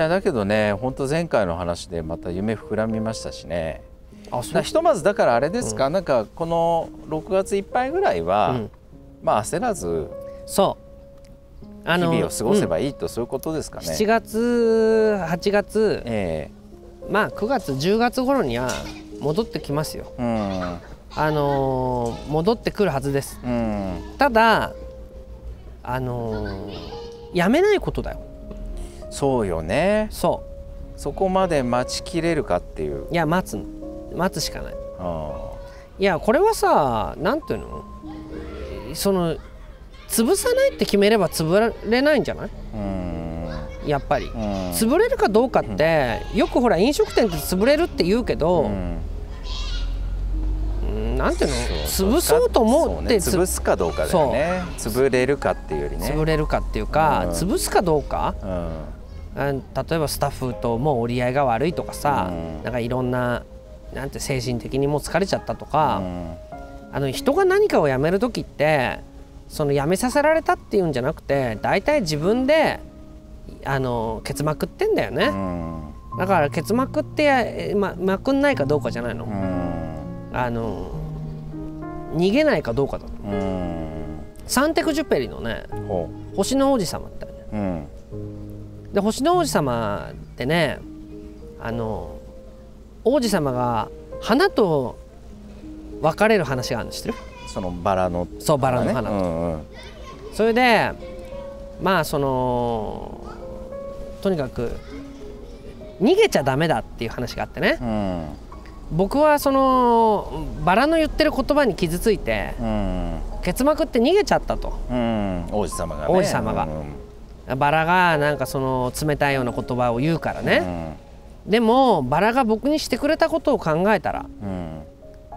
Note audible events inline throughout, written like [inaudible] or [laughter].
いやだけどね本当前回の話でまた夢膨らみましたしね。あそだひとまずだからあれですか、なんかこの6月いっぱいぐらいは、うん。まあ焦らずそう。あ日々を過ごせばいい、いいと、そういうことですかね。7月8月えまあ9月10月頃には戻ってきますよ。えうん。あのー戻ってくるはずです。うん。ただあのーやめないことだよそうよね。そそこまで待ちきれるかっていう。ういや待つ。の待つしかない。あいやこれはさなんていうの？その潰さないって決めれば潰れないんじゃない？やっぱり。うん。潰れるかどうかってよくほら飲食店って潰れるって言うけど、なんていうの？潰そうと思って潰すかどうかだよね。潰れるかっていうよりね。潰れるかっていうか、うん。潰すかどうか？例えばスタッフともう折り合いが悪いとかさ、うん。なんかいろんななんて精神的にもう疲れちゃったとか、うん。あの人が何かをやめる時ってそのやめさせられたっていうんじゃなくて大体自分であのケツまくってんだよね、うん。だからケツまくってままくんないかどうかじゃないの、うん。あの逃げないかどうかだうん。サンテクジュペリのねほ星の王子様ってううんで星の王子様ってねあの王子様が花と別れる話があるの知ってる？そのバラの。そうバラの花。と、うんうん。それでまあそのとにかく逃げちゃダメだっていう話があってね。うん。僕はそのバラの言ってる言葉に傷ついてうん。ケツまくって逃げちゃったと。うん。王子様がね。王子様が。うんバラがなんかその冷たいような言葉を言うからうね、ん。でもバラが僕にしてくれたことを考えたらうん。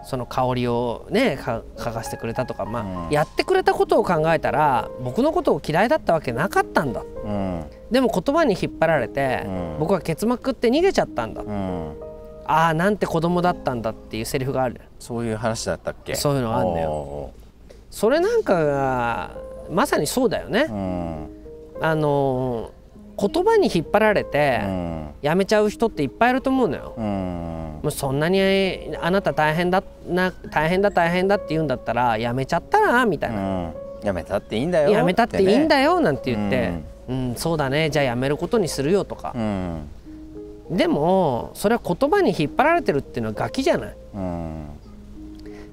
その香りをねか嗅がせてくれたとか、まあうん。やってくれたことを考えたら僕のことを嫌いだったわけなかったんだ。うん。でも言葉に引っ張られて、うん。僕はケツまくって逃げちゃったんだ、うん。ああなんて子供だったんだっていうセリフがある。そういう話だったっけ？そういうのがあんだよ。よそれなんかがまさにそうだよね、うんあのー言葉に引っ張られてうん。やめちゃう人っていっぱいいると思うのよ、うん。もうそんなにあなた大変だな大変だ大変だって言うんだったらやめちゃったらみたいな、うん。やめたっていいんだよ。やめたっていいんだよよなんて言って、うん。そうだね。じゃあやめることにするよとか。う、ん。でもそれは言葉に引っ張られてるっていうのはガキじゃない。うん。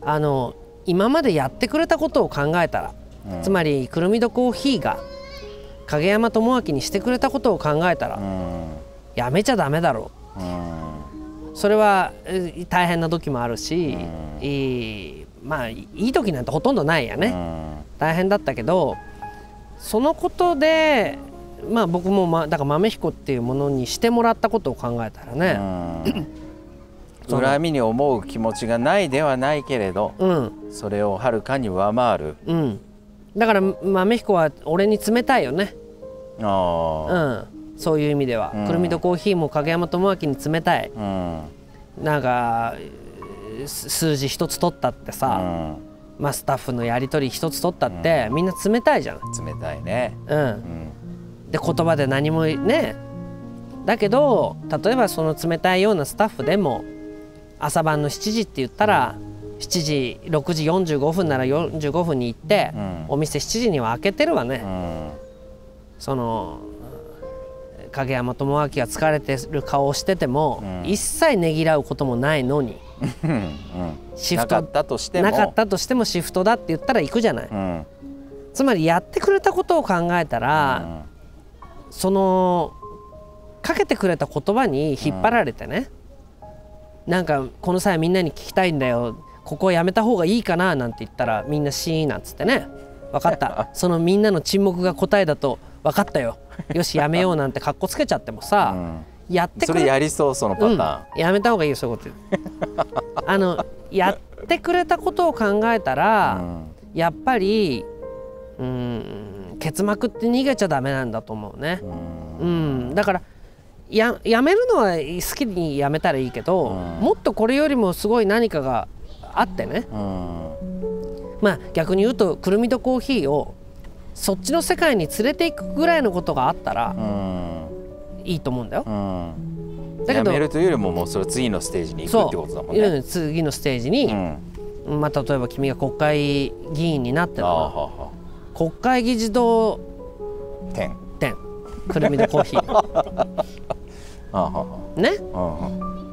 あの今までやってくれたことを考えたら、うん。つまりくるみどコーヒーが影山智明にしてくれたことを考えたら、うん。やめちゃダメだろう。ん。うそれはえ大変な時もあるし、うん。いいまあいい時なんてほとんどないやね、うん。大変だったけどそのことでまあ僕も、ま、だから豆彦っていうものにしてもらったことを考えたらねうん。恨みに思う気持ちがないではないけれどうん。それをはるかに上回るうんだから豆彦は俺に冷たいよね。うあん。そういう意味では、うん。くるみとコーヒーも影山智明に冷たい。あうん。なんかす数字一つ取ったってさ、まあ、スタッフのやり取り一つ取ったって、みんな冷たいじゃん、うん冷たいね。うん。う、ん。で言葉で何もねだけど例えばその冷たいようなスタッフでも朝晩の7時って言ったら7時6時45分なら45分に行って、うん。お店7時には開けてるわね、うん。その影山智明が疲れてる顔をしてても、うん。一切ねぎらうこともないのに。シフトなかったとしても。なかったとしてもシフトだって言ったら行くじゃない、うん。つまりやってくれたことを考えたら、そのかけてくれた言葉に引っ張られてね、なんかこの際みんなに聞きたいんだよここやめた方がいいかななんて言ったらみんなシーンなんつってね。分かった。そのみんなの沈黙が答えだと分かったよ。よしやめようなんてかっこつけちゃってもうさ、ん。やってくれそれやりそうそのパタうん、やめた方がいいよそういうこと [laughs] あのやってくれたことを考えたーら、ンやっぱりうん結膜って逃げちゃダメなんだと思うね。う、ん。うん、だからややめるのは好きにやめたらいいけど、うん。もっとこれよりもすごい何かがあってね。うん。まあ逆に言うとくるみとコーヒーをそっちの世界に連れていくぐらいのことがあったらうん。いいと思うんだよ。うん。だけどやめるというよりももうそれ次のステージに行くってことだもんね。う。ん次のステージに、うん。まあ、例えば君が国会議員になってああのはあは国会議事堂あ点店くるみのコーヒー。[laughs] ね。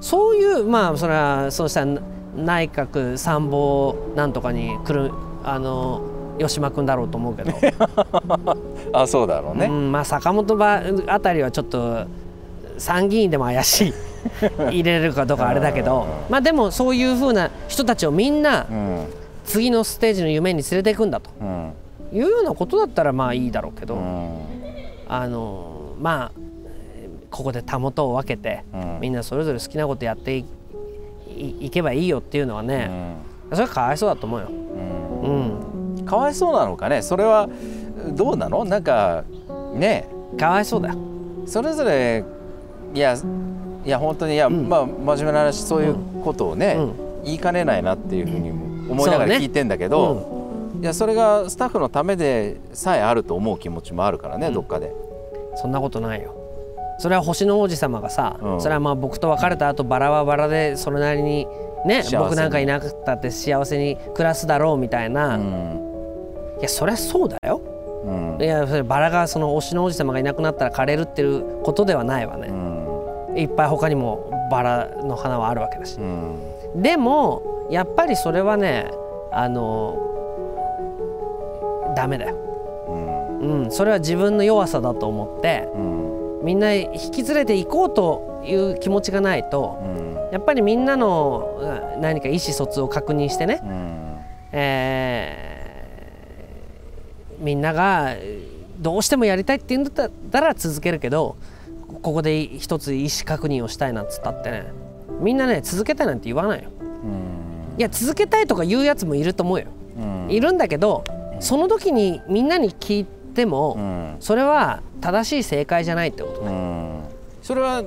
そういうまあそれはそうしたら内閣参謀なんとかに来るあの吉間君だろうと思うけど、[laughs] あそうだろうね、うん、まあ坂本ばあたりはちょっと参議院でも怪しい。[laughs] 入れるかどうかあれだけど。まあでもそういうふうな人たちをみんなうん。次のステージの夢に連れていくんだと。うん。いうようなことだったらまあいいだろうけど、うん。あのまあここでたもとを分けて、うん。みんなそれぞれ好きなことやっていいいけばいいよっていうのはうね、ん。それはかわいそうだと思うよ。うん。うん、かわいそうなのかね？それはどうなの？なんかね。かわいそうだよ。それぞれいやいや本当にいや、ん。まあ真面目な話そういうことをね、うん。言いかねないなっていうふうにも思いながら聞いてんだけど、いやそれがスタッフのためでさえあると思う気持ちもあるからね、どっかで。そんなことないよ。それは星の王子様がさ、うん。それはまあ僕と別れた後バラはバラでそれなりにね僕なんかいなくったって幸せに暮らすだろうみたいな、いうん。やそりゃそうだよ。うん。いやそれバラがその星の王子様がいなくなったら枯れるっていうことではないわね。うん。いっぱい他にもバラの花はあるわけだし。うん。でもやっぱりそれはねあのダメだよ、うん。うん、それは自分の弱さだと思ってうんみんな引き連れて行こうという気持ちがないとうん。やっぱりみんなのうん何か意思疎通を確認してね、うん。えーみんながどうしてもやりたいって言うんだったら続けるけどここで一つ意思確認をしたいなんつったってね。みんなね続けたいなんて言わないよ。いや続けたいとか言うやつもいると思うよ。うん。いるんだけどその時にみんなに聞いても、うんそれは正しい正解じゃないってことね。うんそれは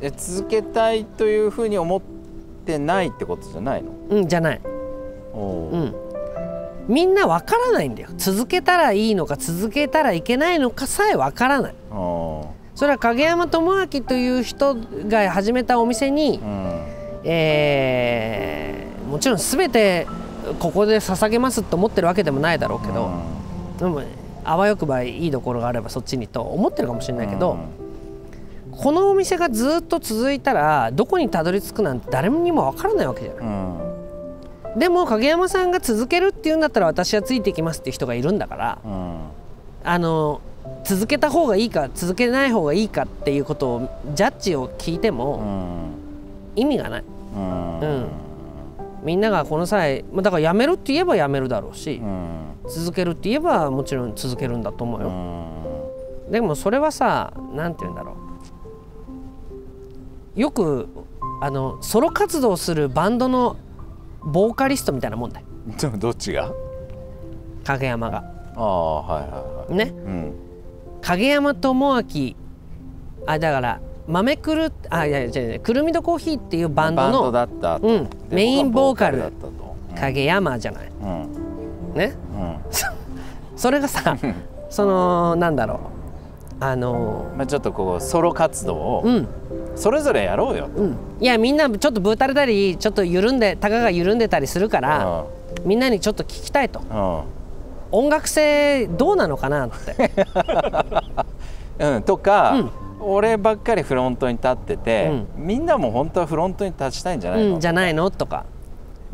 え続けたいというふうに思ってないってことじゃないの？うんじゃない。おううん。みんなわからないんだよ。続けたらいいのか続けたらいけないのかさえわからない。おそれは影山智明という人が始めたお店にう、うんえーもちろん全てここで捧げますと思ってるわけでもないだろうけど、でもあわよくばいいところがあればそっちにと思ってるかもしれないけど、このお店がずっと続いたらどこにたどり着くなんて誰にもわからないわけじゃない。うん。でも影山さんが続けるっていうんだったら私はついていきますっていう人がいるんだからうん。あの続けた方がいいか続けない方がいいかっていうことをジャッジを聞いてうもん。意味がない。うん。うん。みんながこの際まあだからやめるって言えばやめるだろうしうん続けるって言えばもちろん続けるんだと思ううよ。ん。でもそれはさ何て言うんだろう。よくあのソロ活動するバンドのボーカリストみたいなもんだよ。[laughs] どっちが？影山が。ああはいはいはい。ね。うん。影山智明。あだから豆くるあいやいや違う違うくるみどコーヒーっていうバンドのうんでメインボーカル。影山じゃない。うんね。うん。それがさそのなんだろう。あのまあちょっとこうソロ活動をうん。それぞれやろうよ。とうん。いやみんなちょっとぶーたれたりちょっと緩んでたかが緩んでたりするからみんなにちょっと聞きたいと。うん。音楽性どうなのかなって。[laughs] うん、とか、うん。俺ばっかりフロントに立ってて、みんなも本当はフロントに立ちたいんじゃないの、うんじゃないの？とか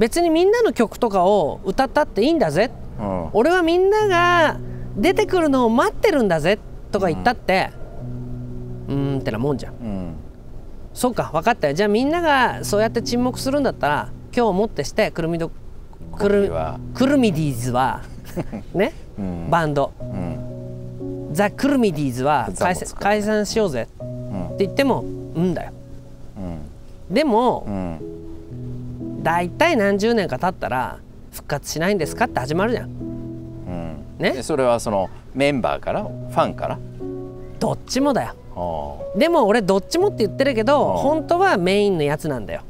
別にみんなの曲とかを歌ったっていいんだぜ。うん。俺はみんなが出てくるのを待ってるんだぜとか言ったって。うーんってなもんじゃん。うん。そうか分かったよ。じゃあみんながそうやって沈黙するんだったら今日をもってしてくるみどくるくるみディーズは [laughs] ね、うん。バンド。うん。ザ・クルミディーズは解散解散しようぜうんって言ってもうんだよ。うん。でもうん大体何十年か経ったら復活しないんですかって始まるじゃん。うん。ね。でそれはそのメンバーからファンから？どっちもだよ。あでも俺どっちもって言ってるけどうん。本当はメインのやつなんだよ。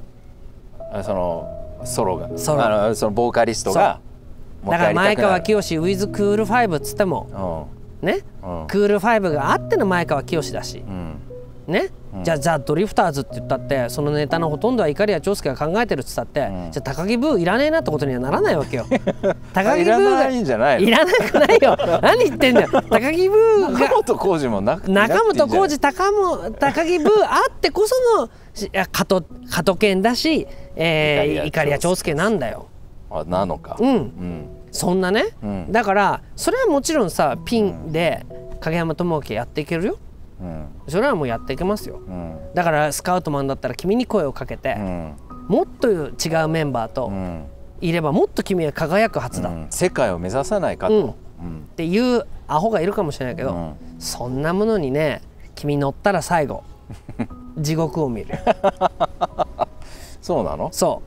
あそのソロが。ソロ。あのそのボーカリストがだから前川清清 with クールファイブっつっても。ね。クールファイブがあっての前川清だし。うんね、うん。じゃあザ・ドリフターズって言ったってそのネタのほとんどは碇谷長介が考えてるって言ったって、うん。じゃあ高木ブーいらねえなってことにはならないわけよ。[laughs] 高木いブーがいんじゃないの？いらなくないよ。何言ってんだよ。高木ブー中が本浩二もなく中本浩二二高も高木ブーあってこそのしいや加藤加藤健だし、えー、碇碇谷長介。なんだよ。あなのか。うん。うん。そんなね、うん。だからそれはもちろんさピンで影山智明やっていけるようん。それはもうやっていけますよ。うん。だからスカウトマンだったら君に声をかけて、うん。もっと違うメンバーとうん。いればもっと君は輝くはずだ、っうん。世界を目指さないかと。うん。うん。ていうアホがいるかもしれないけど、うん。そんなものにね君乗ったら最後 [laughs] 地獄を見る。そうなの？そ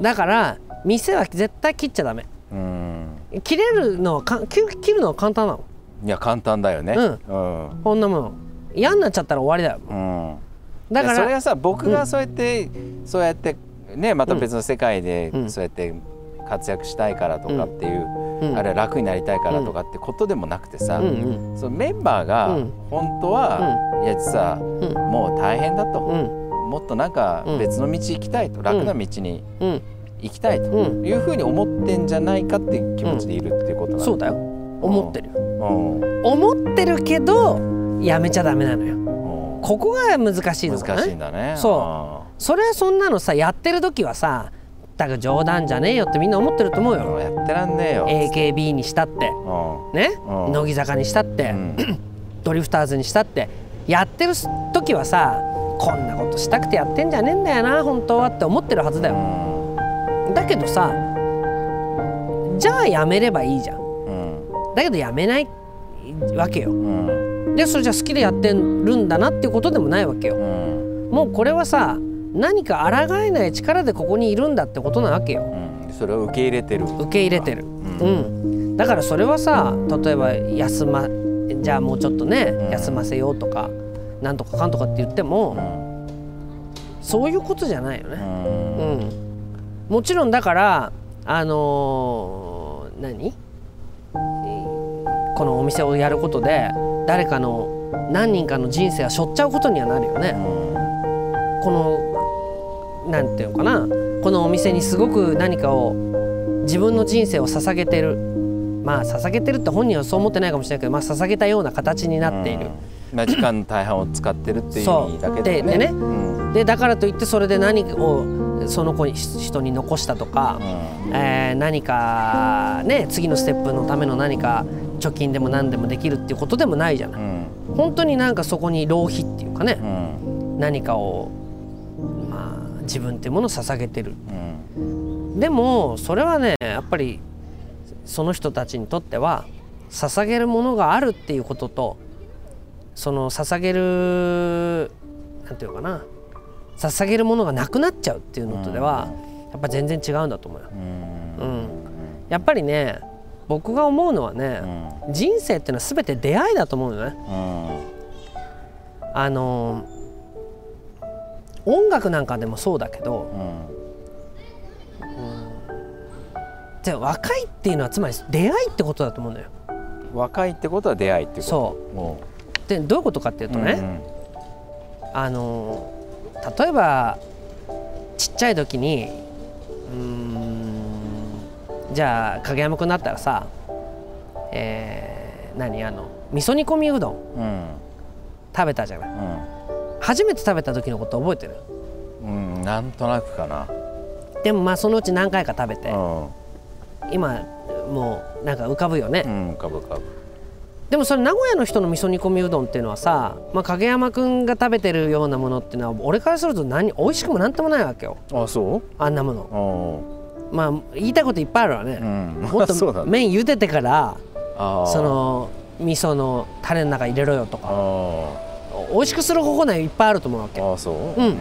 う。だから店は絶対切っちゃダメ。うん。切れるのはか切切るのは簡単なの。いや簡単だよね。うん。うん。こんなもの嫌になっちゃったら終わりだよ。うん。だからそれはさ僕がそうやって、そうやってねまた別の世界でうん。そうやって活躍したいからとかっていう、うん。あれ楽になりたいからとかってことでもなくてさ、うんうん。そのメンバーがうん。本当は、いや実はうん。もう大変だと、うん。もっとなんかうん別の道行きたいと、楽な道にうん。行きたいとうん。いうふうに思ってんじゃないかっていう気持ちでいるっていうことなの、そうだよ。思ってるよ。うん。思ってるけどやめちゃダメなのよ。うん。ここが難しいのか難しいねんだね。そそれはそんなのさやってる時はさだから冗談じゃねえよってみんな思ってると思ううんよやってらんねえよ、AKB にしたって。うん。ね？うん。乃木坂にしたって。うん。[clears throat] ドリフターズにしたって。やってる時はさこんなことしたくてやってんじゃねえんだよな本当はって思ってるはずだよ。だけどさじゃあやめればいいじゃん。うん。だけどやめないわけよ。うんでそれじゃあ好きでやってるんだなっていうことでもないわけよ。うん。もうこれはさ何か抗えない力でここにいるんだってことなわけよ。うん。それを受け入れてる。受け入れてる。うん。うん。だからそれはさ例えば休まじゃあもうちょっとね、ん。休ませようとかなんとかかんとかって言ってうも、ん。そういうことじゃないようね、ん。うん。もちろんだからあのー何？このお店をやることで誰かの何人かの人生は背負っちゃうことにはなるよね、このなんていうのかな。このお店にすごく何かを自分の人生を捧げてる。まあ捧げてるって本人はそう思ってないかもしれないけど、まあ、捧げたような形になっている、うん。まあ時間の大半を使ってるっていう意味だけどね。ででね。うんでだからといってそれで何をその子に人に残したとか、えー何かね次のステップのための何か貯金でも何でもできるっていうことでもないじゃない、うん。本当になんかそこに浪費っていうかねう、ん。何かをまあ自分っていうものを捧げてる。うん。でもそれはねやっぱりその人たちにとっては捧げるものがあるっていうこととその捧げるなんていうのかな捧げるものがなくなっちゃうっていうのとではやっぱ全然違うんだと思うよ。うん。うん、やっぱりね僕が思うのはね、人生っていうのは全て出会いだと思うよね。うん。あの音楽なんかでもそうだけどじゃあ若いっていうのはつまり出会いってことだと思うんだよ。若いってことは出会いってこと。そう。もでどういうことかっていううとね、あの例えばちっちゃい時にうーんじゃあ影山君だったらさ、えー何あの味噌煮込みうどんうん。食べたじゃない。うん。初めて食べた時のこと覚えてる？うんうんなんとなくかな。でもまあそのうち何回か食べてうん。今もうなんか浮かぶよね、うんかぶかぶでもそれ名古屋の人の味噌煮込みうどんっていうのはさ、まあ、影山君が食べてるようなものっていうのは俺からすると何美味しくもなんともないわけよ。あそう？あんなもの。うんまあ言いたいこといっぱいあるわね、うん。もっと [laughs] 麺茹でてからその味噌のタレの中入れろよとか。あ美味しくする方法なんかいっぱいあると思うわけーあーそう？うん。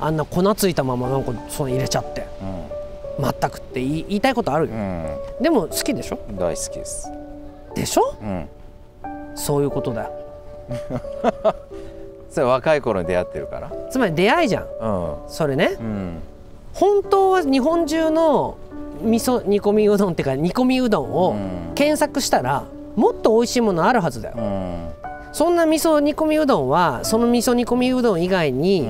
あんな粉ついたままなんかその入れちゃって。全くって言いたいことあるよ、うん。でも好きでしょ？うん大好きです。でしょ？うんそういうことだよ。[laughs] それ若い頃に出会ってるから？つまり出会いじゃん。うん。それね。うん。本当は日本中の味噌煮込みうどんっていうか煮込みうどんをうん。検索したらもっと美味しいものあるはずだよ。うん。そんな味噌煮込みうどんはその味噌煮込みうどん以外に、う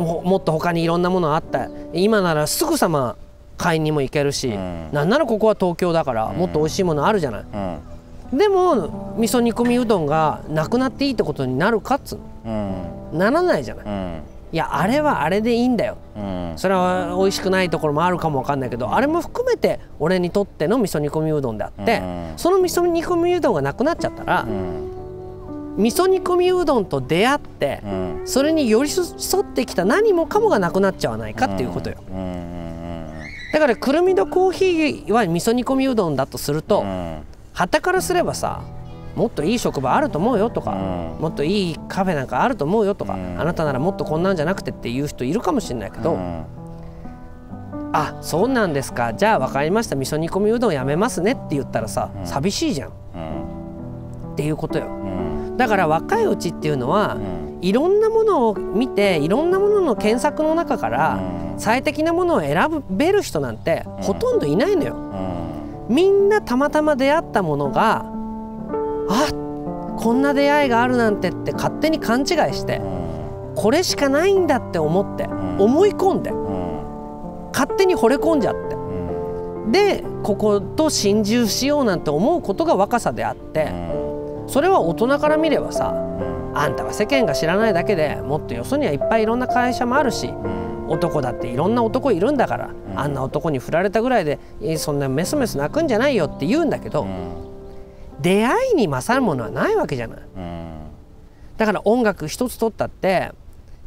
ん。ももっと他にいろんなものあった。今ならすぐさま買いにも行けるし、うん。なんならここは東京だからもっと美味しいものあるじゃない、うんでも味噌煮込みうどんがなくなっていいってことになるかっつううん。のならないじゃない。うん。いやあれはあれでいいんだよ。うん。それは美味しくないところもあるかもわかんないけどあれも含めて俺にとっての味噌煮込みうどんであって、うん。その味噌煮込みうどんがなくなっちゃったら、うん。味噌煮込みうどんと出会って、うん。それに寄り添ってきた何もかもがなくなっちゃわないかっていうことよ、だからくるみとコーヒーは味噌煮込みうどんだとすると、うんはたからすればさもっといい職場あると思うよとか、うん。もっといいカフェなんかあると思うよとか、うん。あなたならもっとこんなんじゃなくてっていう人いるかもしれないけど、うん。あそうなんですか。じゃあ分かりました味噌煮込みうどんやめますねって言ったらさ、うん。寂しいじゃん。うん。っていうことよ。うん。だから若いうちっていうのは、うん。いろんなものを見ていろんなものの検索の中から、うん。最適なものを選べる人なんてほとんどいないのよ。みんなたまたま出会ったものがあこんな出会いがあるなんてって勝手に勘違いしてこれしかないんだって思って思い込んで勝手に惚れ込んじゃってでここと心中しようなんて思うことが若さであってそれは大人から見ればさあんたは世間が知らないだけでもっとよそにはいっぱいいろんな会社もあるし男だっていろんな男いるんだから、ん。あんな男に振られたぐらいでえーそんなメソメソ泣くんじゃないよって言うんだけど、出会いに勝るものはないわけじゃない。だから音楽一つ取ったって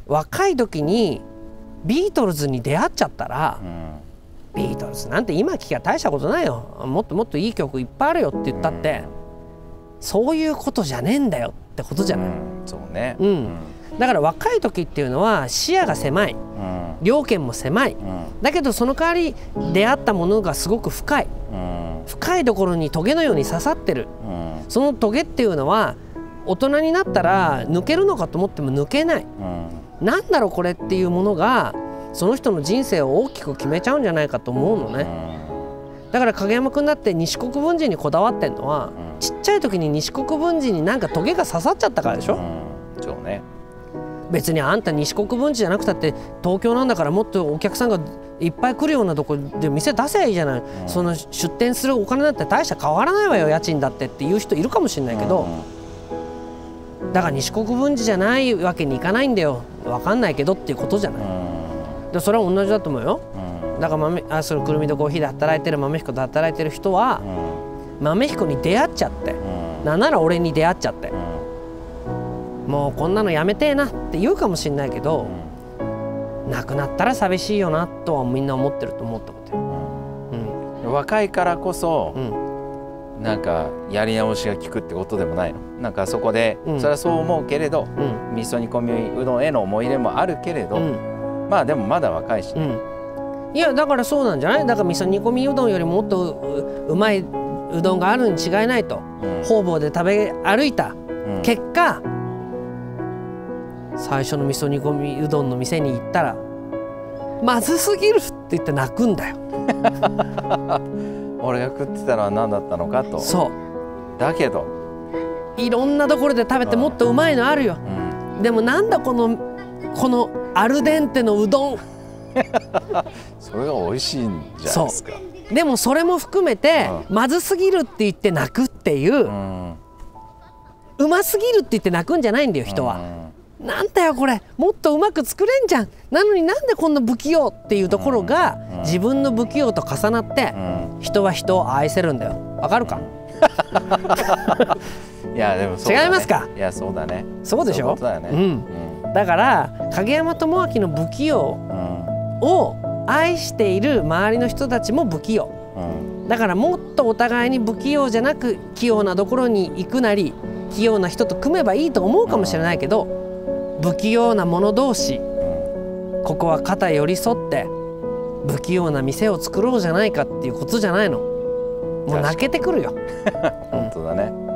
若い時にビートルズに出会っちゃったら、ビートルズなんて今聴きゃ大したことないよ。もっともっといい曲いっぱいあるよって言ったって、そういうことじゃねえんだよってことじゃない、そうね。うんだから若い時っていうのは視野が狭い。うん。両権も狭い。だけどその代わり出会ったものがすごく深い。うん。深いところにトゲのように刺さってる。うん。そのトゲっていうのは大人になったら抜けるのかと思っても抜けない。うん。なんだろうこれっていうものがその人の人生を大きく決めちゃうんじゃないかと思うのね。だから影山君だって西国分寺にこだわってんのはうん。ちっちゃい時に西国分寺になんかトゲが刺さっちゃったからでしょ？別にあんた西国分寺じゃなくたって東京なんだからもっとお客さんがいっぱい来るようなとこで店出せばいいじゃない、ん。その出店するお金なんて大した変わらないわよ家賃だって。っていう人いるかもしれないけど、だから西国分寺じゃないわけにいかないんだよ。分かんないけどっていうことじゃない、でそれは同じだと思うよ。だから豆あそれくるみとコーヒーで働いてる豆彦と働いてる人は豆彦に出会っちゃって。なんなら俺に出会っちゃってもうこんなのやめてえなって言うかもしれないけど、なくなったら寂しいよなとはみんな思ってると思ったことよ。うん。若いからこそうん。なんかやり直しが効くってことでもないの？なんかそこでうん。それはそう思うけれどうん。味噌煮込みうどんへの思い入れもあるけれどうん。まあでもまだ若いしうん。いやだからそうなんじゃない？だから味噌煮込みうどんよりもっとううまいうどんがあるに違いないと。うん。方々で食べ歩いたうん。結果最初の味噌煮込みうどんの店に行ったらまずすぎるって言って泣くんだよ。[laughs] 俺が食ってたのは何だったのかと。そだけど。ういろんなところで食べてもっとうまいのあるよ。うん。でもなんだこのこのアルデンテのうどん。[laughs] それが美味しいんじゃないですか。でもそれも含めて、まずすぎるって言って泣くっていう、うん。うますぎるって言って泣くんじゃないんだよ人は、なんだよこれ。もっとうまく作れんじゃん。なのになんでこんな不器用っていうところが、うん自分の不器用と重なって、うん。人は人を愛せるんだよ。わかるか？[laughs] いやでもね。違いますか？いやそうだね。そうでしょ？そういうだよね。うん。だから影山智明の不器用うん。を愛している周りの人たちも不器用。うん。だからもっとお互いに不器用じゃなく器用なところに行くなり器用な人と組めばいいと思うかもしれないけど不器用な者同士。ここは肩寄り添って不器用な店を作ろうじゃないかっていうことじゃないの。もう泣けてくるよ [laughs]